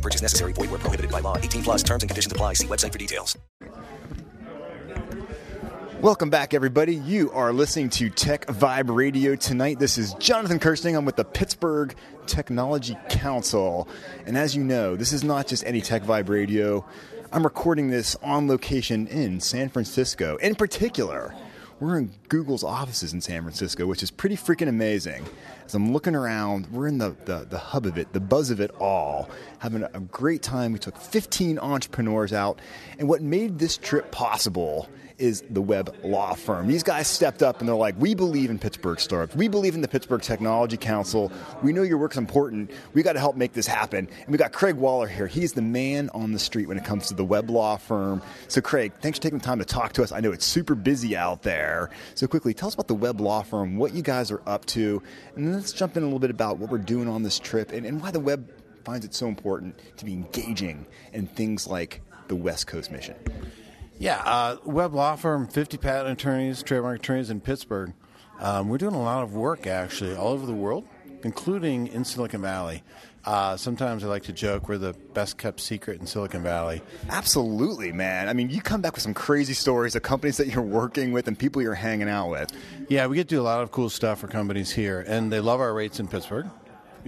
Purchase necessary. Void where prohibited by law. 18 plus terms and conditions apply. See website for details. Welcome back, everybody. You are listening to Tech Vibe Radio tonight. This is Jonathan Kersting. I'm with the Pittsburgh Technology Council. And as you know, this is not just any Tech Vibe Radio. I'm recording this on location in San Francisco. In particular, we're in Google's offices in San Francisco, which is pretty freaking amazing. As I'm looking around, we're in the, the, the hub of it, the buzz of it all, having a great time. We took 15 entrepreneurs out. And what made this trip possible is the Webb Law Firm. These guys stepped up and they're like, we believe in Pittsburgh startups. We believe in the Pittsburgh Technology Council. We know your work's important. We got to help make this happen. And we got Craig Waller here. He's the man on the street when it comes to the Webb Law Firm. So, Craig, thanks for taking the time to talk to us. I know it's super busy out there. So, quickly, tell us about the Webb Law Firm, what you guys are up to, and then let's jump in a little bit about what we're doing on this trip and, and why the Webb finds it so important to be engaging in things like the West Coast mission. Yeah, uh, Webb Law Firm, 50 patent attorneys, trademark attorneys in Pittsburgh. Um, we're doing a lot of work actually all over the world, including in Silicon Valley. Uh, sometimes I like to joke we're the best kept secret in Silicon Valley. Absolutely, man. I mean, you come back with some crazy stories of companies that you're working with and people you're hanging out with. Yeah, we get to do a lot of cool stuff for companies here, and they love our rates in Pittsburgh.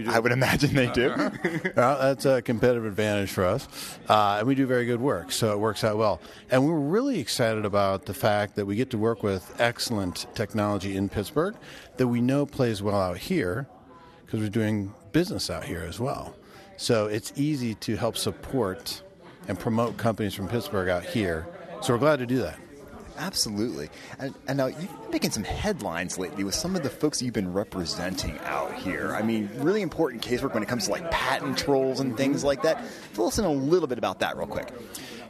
I would imagine they do. well, that's a competitive advantage for us. Uh, and we do very good work, so it works out well. And we're really excited about the fact that we get to work with excellent technology in Pittsburgh that we know plays well out here because we're doing business out here as well. So it's easy to help support and promote companies from Pittsburgh out here. So we're glad to do that. Absolutely. And, and, now you've been making some headlines lately with some of the folks you've been representing out here. I mean, really important casework when it comes to like patent trolls and things like that. Tell us in a little bit about that, real quick.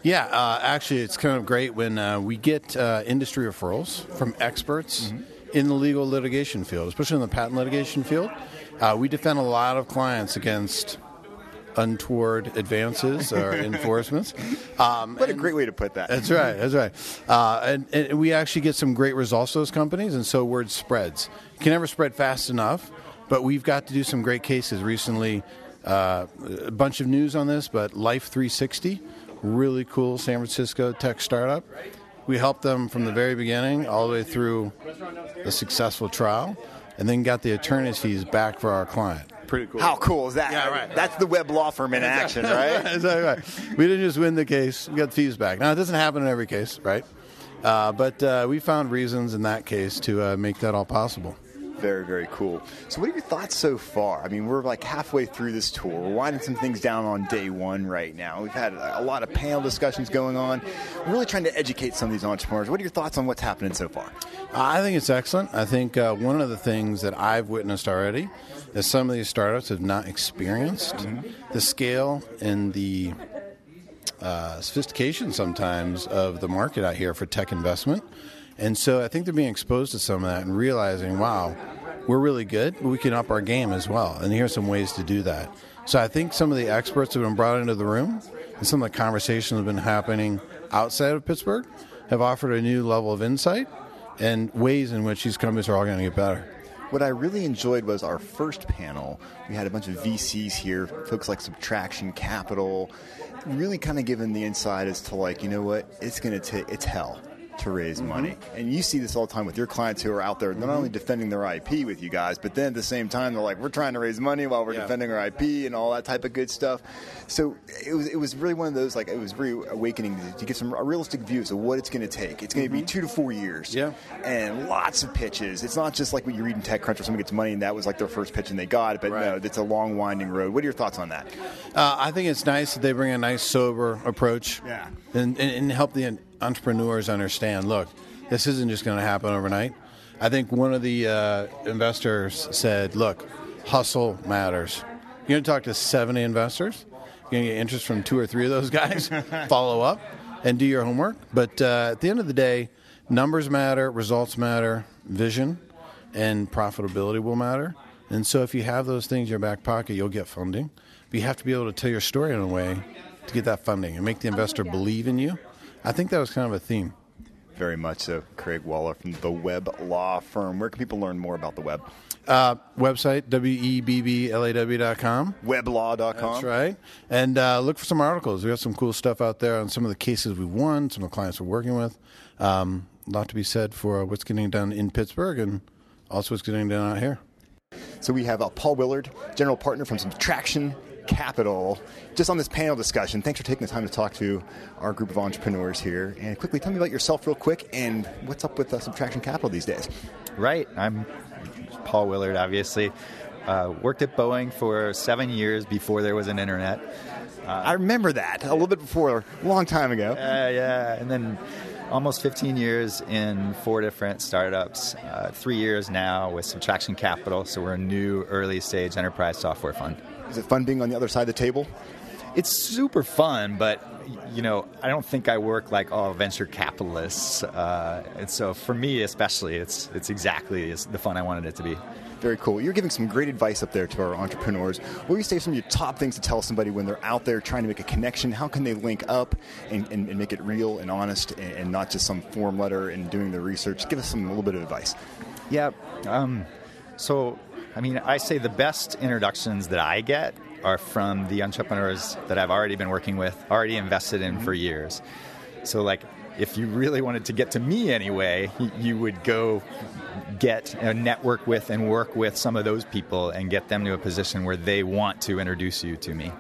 Yeah, uh, actually, it's kind of great when uh, we get uh, industry referrals from experts mm-hmm. in the legal litigation field, especially in the patent litigation field. Uh, we defend a lot of clients against untoward advances or enforcements. Um, what a great way to put that. That's right. That's right. Uh, and, and, we actually get some great results those companies, and so word spreads. You can never spread fast enough, but we've got to do some great cases recently. Uh, a bunch of news on this, but Life 360, really cool San Francisco tech startup. We helped them from the very beginning all the way through a successful trial, and then got the attorney's fees back for our client pretty cool. How cool is that? Yeah, right. That's the Webb Law Firm in action, right? exactly right. We didn't just win the case; we got the fees back. Now, it doesn't happen in every case, right? Uh, but uh, we found reasons in that case to uh, make that all possible. Very, very cool. So, what are your thoughts so far? I mean, we're like halfway through this tour. We're winding some things down on day one right now. We've had a lot of panel discussions going on. We're really trying to educate some of these entrepreneurs. What are your thoughts on what's happening so far? I think it's excellent. I think uh, one of the things that I've witnessed already is some of these startups have not experienced mm-hmm. the scale and the uh, sophistication sometimes of the market out here for tech investment. And so I think they're being exposed to some of that and realizing, wow, we're really good, but we can up our game as well. And here's some ways to do that. So I think some of the experts have been brought into the room, and some of the conversations have been happening outside of Pittsburgh have offered a new level of insight and ways in which these companies are all going to get better. What I really enjoyed was our first panel. We had a bunch of VCs here, folks like Subtraction Capital, really kind of giving the insight as to like, you know what, it's going to take, it's hell to raise mm-hmm. money. And you see this all the time with your clients who are out there not only defending their IP with you guys, but then at the same time they're like, we're trying to raise money while we're yeah. defending our IP and all that type of good stuff. So it was it was really one of those like it was very awakening to, to get some realistic views of what it's going to take. It's going to mm-hmm. be two to four years, yeah, and lots of pitches. It's not just like what you read in TechCrunch where someone gets money and that was like their first pitch and they got it. But right. no, it's a long winding road. What are your thoughts on that? Uh, I think it's nice that they bring a nice sober approach, yeah, and, and, and help the entrepreneurs understand look, this isn't just going to happen overnight. I think one of the uh, investors said, look, hustle matters. You're going to talk to 70 investors, you're going to get interest from two or three of those guys, follow up. and do your homework. But uh, at the end of the day, numbers matter, results matter, vision and profitability will matter. And so if you have those things in your back pocket, you'll get funding. But you have to be able to tell your story in a way to get that funding and make the investor believe in you. I think that was kind of a theme. Very much so. Craig Waller from the Webb Law Firm. Where can people learn more about the Webb? Uh, website, W-E-B-B-L-A-W.com. Webblaw.com. That's right. And uh, look for some articles. We got some cool stuff out there on some of the cases we've won, some of the clients we're working with. Um, a lot to be said for what's getting done in Pittsburgh and also what's getting done out here. So we have uh, Paul Willard, general partner from Subtraction Capital, just on this panel discussion. Thanks for taking the time to talk to our group of entrepreneurs here. And quickly, tell me about yourself, real quick, and what's up with uh, Subtraction Capital these days. Right. I'm Paul Willard, obviously. Uh, worked at Boeing for seven years before there was an internet. Uh, I remember that a little bit before, a long time ago. Yeah, yeah. And then almost 15 years in four different startups, uh, three years now with Subtraction Capital. So we're a new early stage enterprise software fund. Is it fun being on the other side of the table? It's super fun, but you know, I don't think I work like all venture capitalists, uh, and so for me especially, it's it's exactly the fun I wanted it to be. Very cool. You're giving some great advice up there to our entrepreneurs. What do you say some of your top things to tell somebody when they're out there trying to make a connection? How can they link up and, and, and make it real and honest and, and, not just some form letter and doing the research? Give us some a little bit of advice. Yeah. Um, so, I mean, I say the best introductions that I get are from the entrepreneurs that I've already been working with, already invested in mm-hmm. for years. So, like, if you really wanted to get to me anyway, you would go get a network with and work with some of those people and get them to a position where they want to introduce you to me.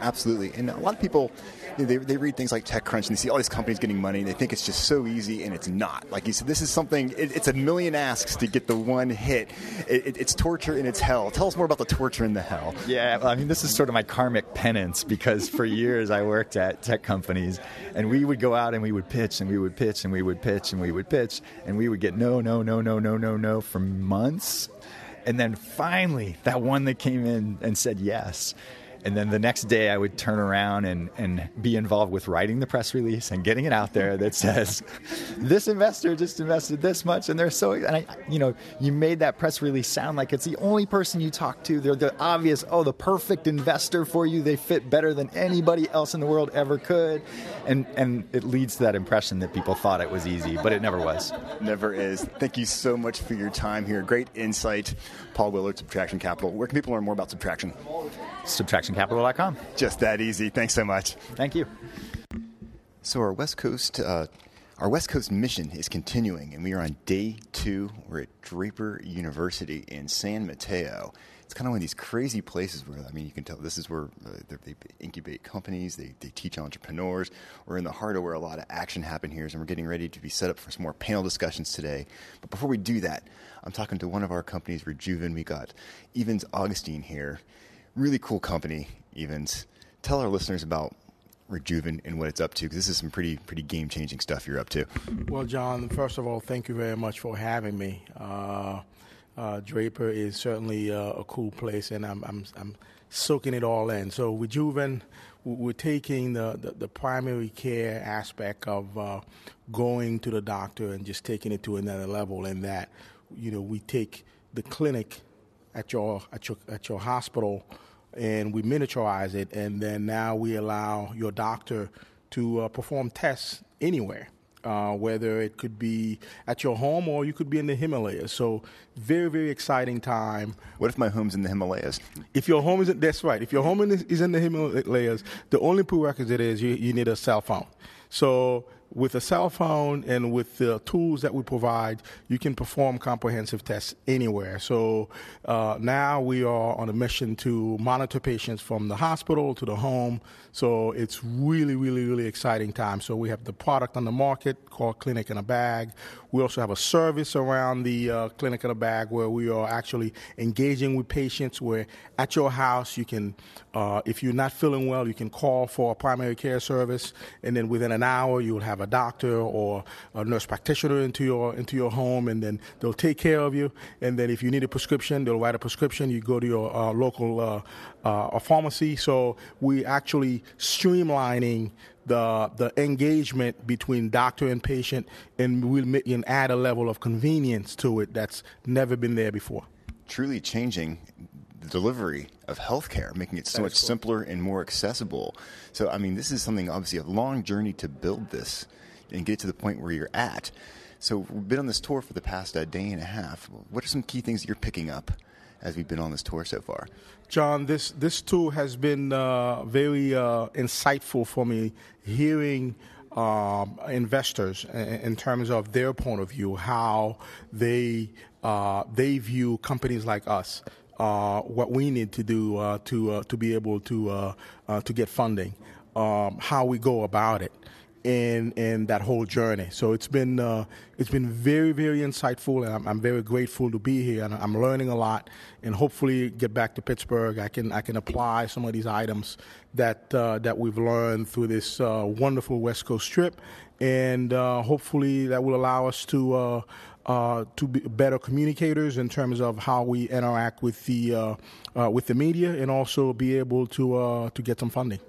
Absolutely. And a lot of people, they, they read things like TechCrunch and they see all these companies getting money and they think it's just so easy and it's not. Like you said, this is something, it, it's a million asks to get the one hit. It, it, it's torture and it's hell. Tell us more about the torture and the hell. Yeah, I mean, this is sort of my karmic penance because for years I worked at tech companies and we would go out and we would pitch and we would pitch and we would pitch and we would pitch and we would get no, no, no, no, no, no, no for months. And then finally, that one that came in and said yes and then the next day, I would turn around and, and be involved with writing the press release and getting it out there that says, this investor just invested this much. And they're so, and I, you know, you made that press release sound like it's the only person you talk to. They're the obvious, oh, the perfect investor for you. They fit better than anybody else in the world ever could. And, and it leads to that impression that people thought it was easy, but it never was. Never is. Thank you so much for your time here. Great insight. Paul Willard, Subtraction Capital. Where can people learn more about Subtraction? subtractioncapital.com. Just that easy. Thanks so much. Thank you. So our West Coast, uh, our West Coast mission is continuing, and we are on day two. We're at Draper University in San Mateo. It's kind of one of these crazy places where I mean, you can tell this is where uh, they incubate companies, they, they teach entrepreneurs. We're in the heart of where a lot of action happen here, and we're getting ready to be set up for some more panel discussions today. But before we do that, I'm talking to one of our companies, Rijuven. We got Evans Augustine here really cool company, Evans. Tell our listeners about Rijuven and what it's up to because this is some pretty pretty game changing stuff you're up to. Well, John, first of all, thank you very much for having me. Uh, uh, Draper is certainly uh, a cool place, and I'm, I'm, I'm soaking it all in. So Rijuven, we're taking the, the, the primary care aspect of uh, going to the doctor and just taking it to another level. In that, you know, we take the clinic at your at your at your hospital and we miniaturize it, and then now we allow your doctor to uh, perform tests anywhere. Uh, whether it could be at your home or you could be in the Himalayas. So, very, very exciting time. What if my home's in the Himalayas? If your home is, that's right. If your home is in the Himalayas, the only prerequisite is you, you need a cell phone. So, with a cell phone and with the tools that we provide, you can perform comprehensive tests anywhere. So uh, now we are on a mission to monitor patients from the hospital to the home. So it's really, really, really exciting time. So we have the product on the market called Clinic in a Bag. We also have a service around the uh, Clinic in a Bag where we are actually engaging with patients. Where at your house you can, uh, if you're not feeling well, you can call for a primary care service, and then within an hour you'll have have a doctor or a nurse practitioner into your into your home, and then they'll take care of you. And then if you need a prescription, they'll write a prescription. You go to your uh, local uh, uh, pharmacy. So we actually streamlining the the engagement between doctor and patient, and we'll and add a level of convenience to it that's never been there before. Truly changing the delivery of healthcare, making it so much simpler and more accessible. So, I mean, this is something obviously a long journey to build this and get to the point where you're at. So, we've been on this tour for the past uh, day and a half. What are some key things that you're picking up as we've been on this tour so far? John, this this tour has been uh, very uh, insightful for me. Hearing um, investors in, in, terms of their point of view, how they uh, they view companies like us, uh, what we need to do uh, to uh, to be able to to get funding, um, how we go about it in in that whole journey. So it's been uh, it's been very very insightful, and I'm, I'm, very grateful to be here. And I'm learning a lot, and hopefully get back to Pittsburgh. I can I can apply some of these items that uh, that we've learned through this uh, wonderful West Coast trip, and uh, hopefully that will allow us to. Uh, uh, to be better communicators in terms of how we interact with the with the media, and also be able to to get some funding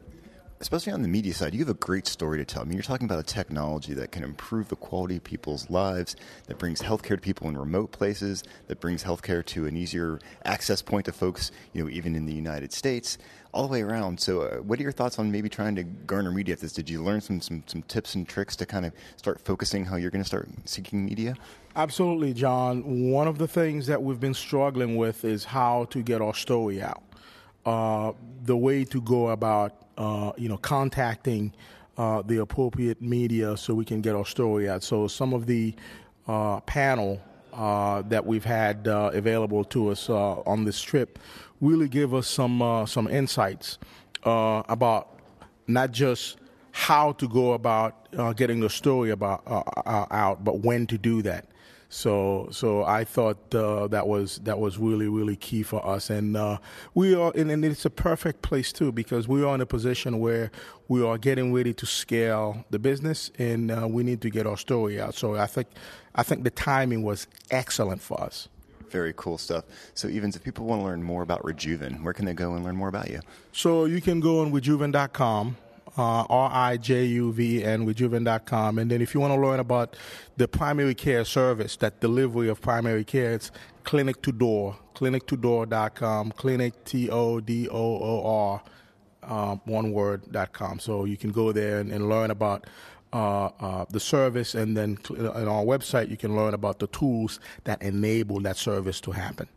especially on the media side, you have a great story to tell. I mean, you're talking about a technology that can improve the quality of people's lives, that brings healthcare to people in remote places, that brings healthcare to an easier access point to folks, you know, even in the United States, all the way around. So, uh, what are your thoughts on maybe trying to garner media at this? Did you learn some, some, some tips and tricks to kind of start focusing how you're going to start seeking media? Absolutely, John. One of the things that we've been struggling with is how to get our story out. Uh, the way to go about uh, you know, contacting uh, the appropriate media so we can get our story out. So some of the uh, panel uh, that we've had uh, available to us uh, on this trip really give us some some insights about not just how to go about getting the story about out, but when to do that. So, so I thought uh, that was that was really really key for us, and uh, we are, and, and, it's a perfect place too because we are in a position where we are getting ready to scale the business, and uh, we need to get our story out. So, I think I think the timing was excellent for us. Very cool stuff. So, even if people want to learn more about Rijuven, where can they go and learn more about you? So, you can go on rijuven.com uh, R-I-J-U-V-N, rijuven.com. And then if you want to learn about the primary care service, that delivery of primary care, it's clinic to door, clinic2door.com, clinic, T-O-D-O-O-R, uh, one word.com. So you can go there and, and learn about uh, uh, the service, and then on our website, you can learn about the tools that enable that service to happen.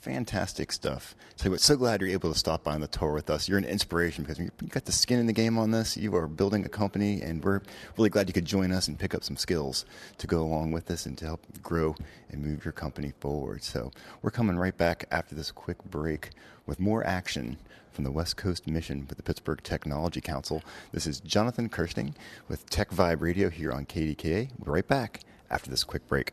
Fantastic stuff. So, we're so glad you're able to stop by on the tour with us. You're an inspiration because you've got the skin in the game on this. You are building a company, and we're really glad you could join us and pick up some skills to go along with this and to help grow and move your company forward. So, we're coming right back after this quick break with more action from the West Coast Mission with the Pittsburgh Technology Council. This is Jonathan Kersting with Tech Vibe Radio here on KDKA. We'll be right back after this quick break.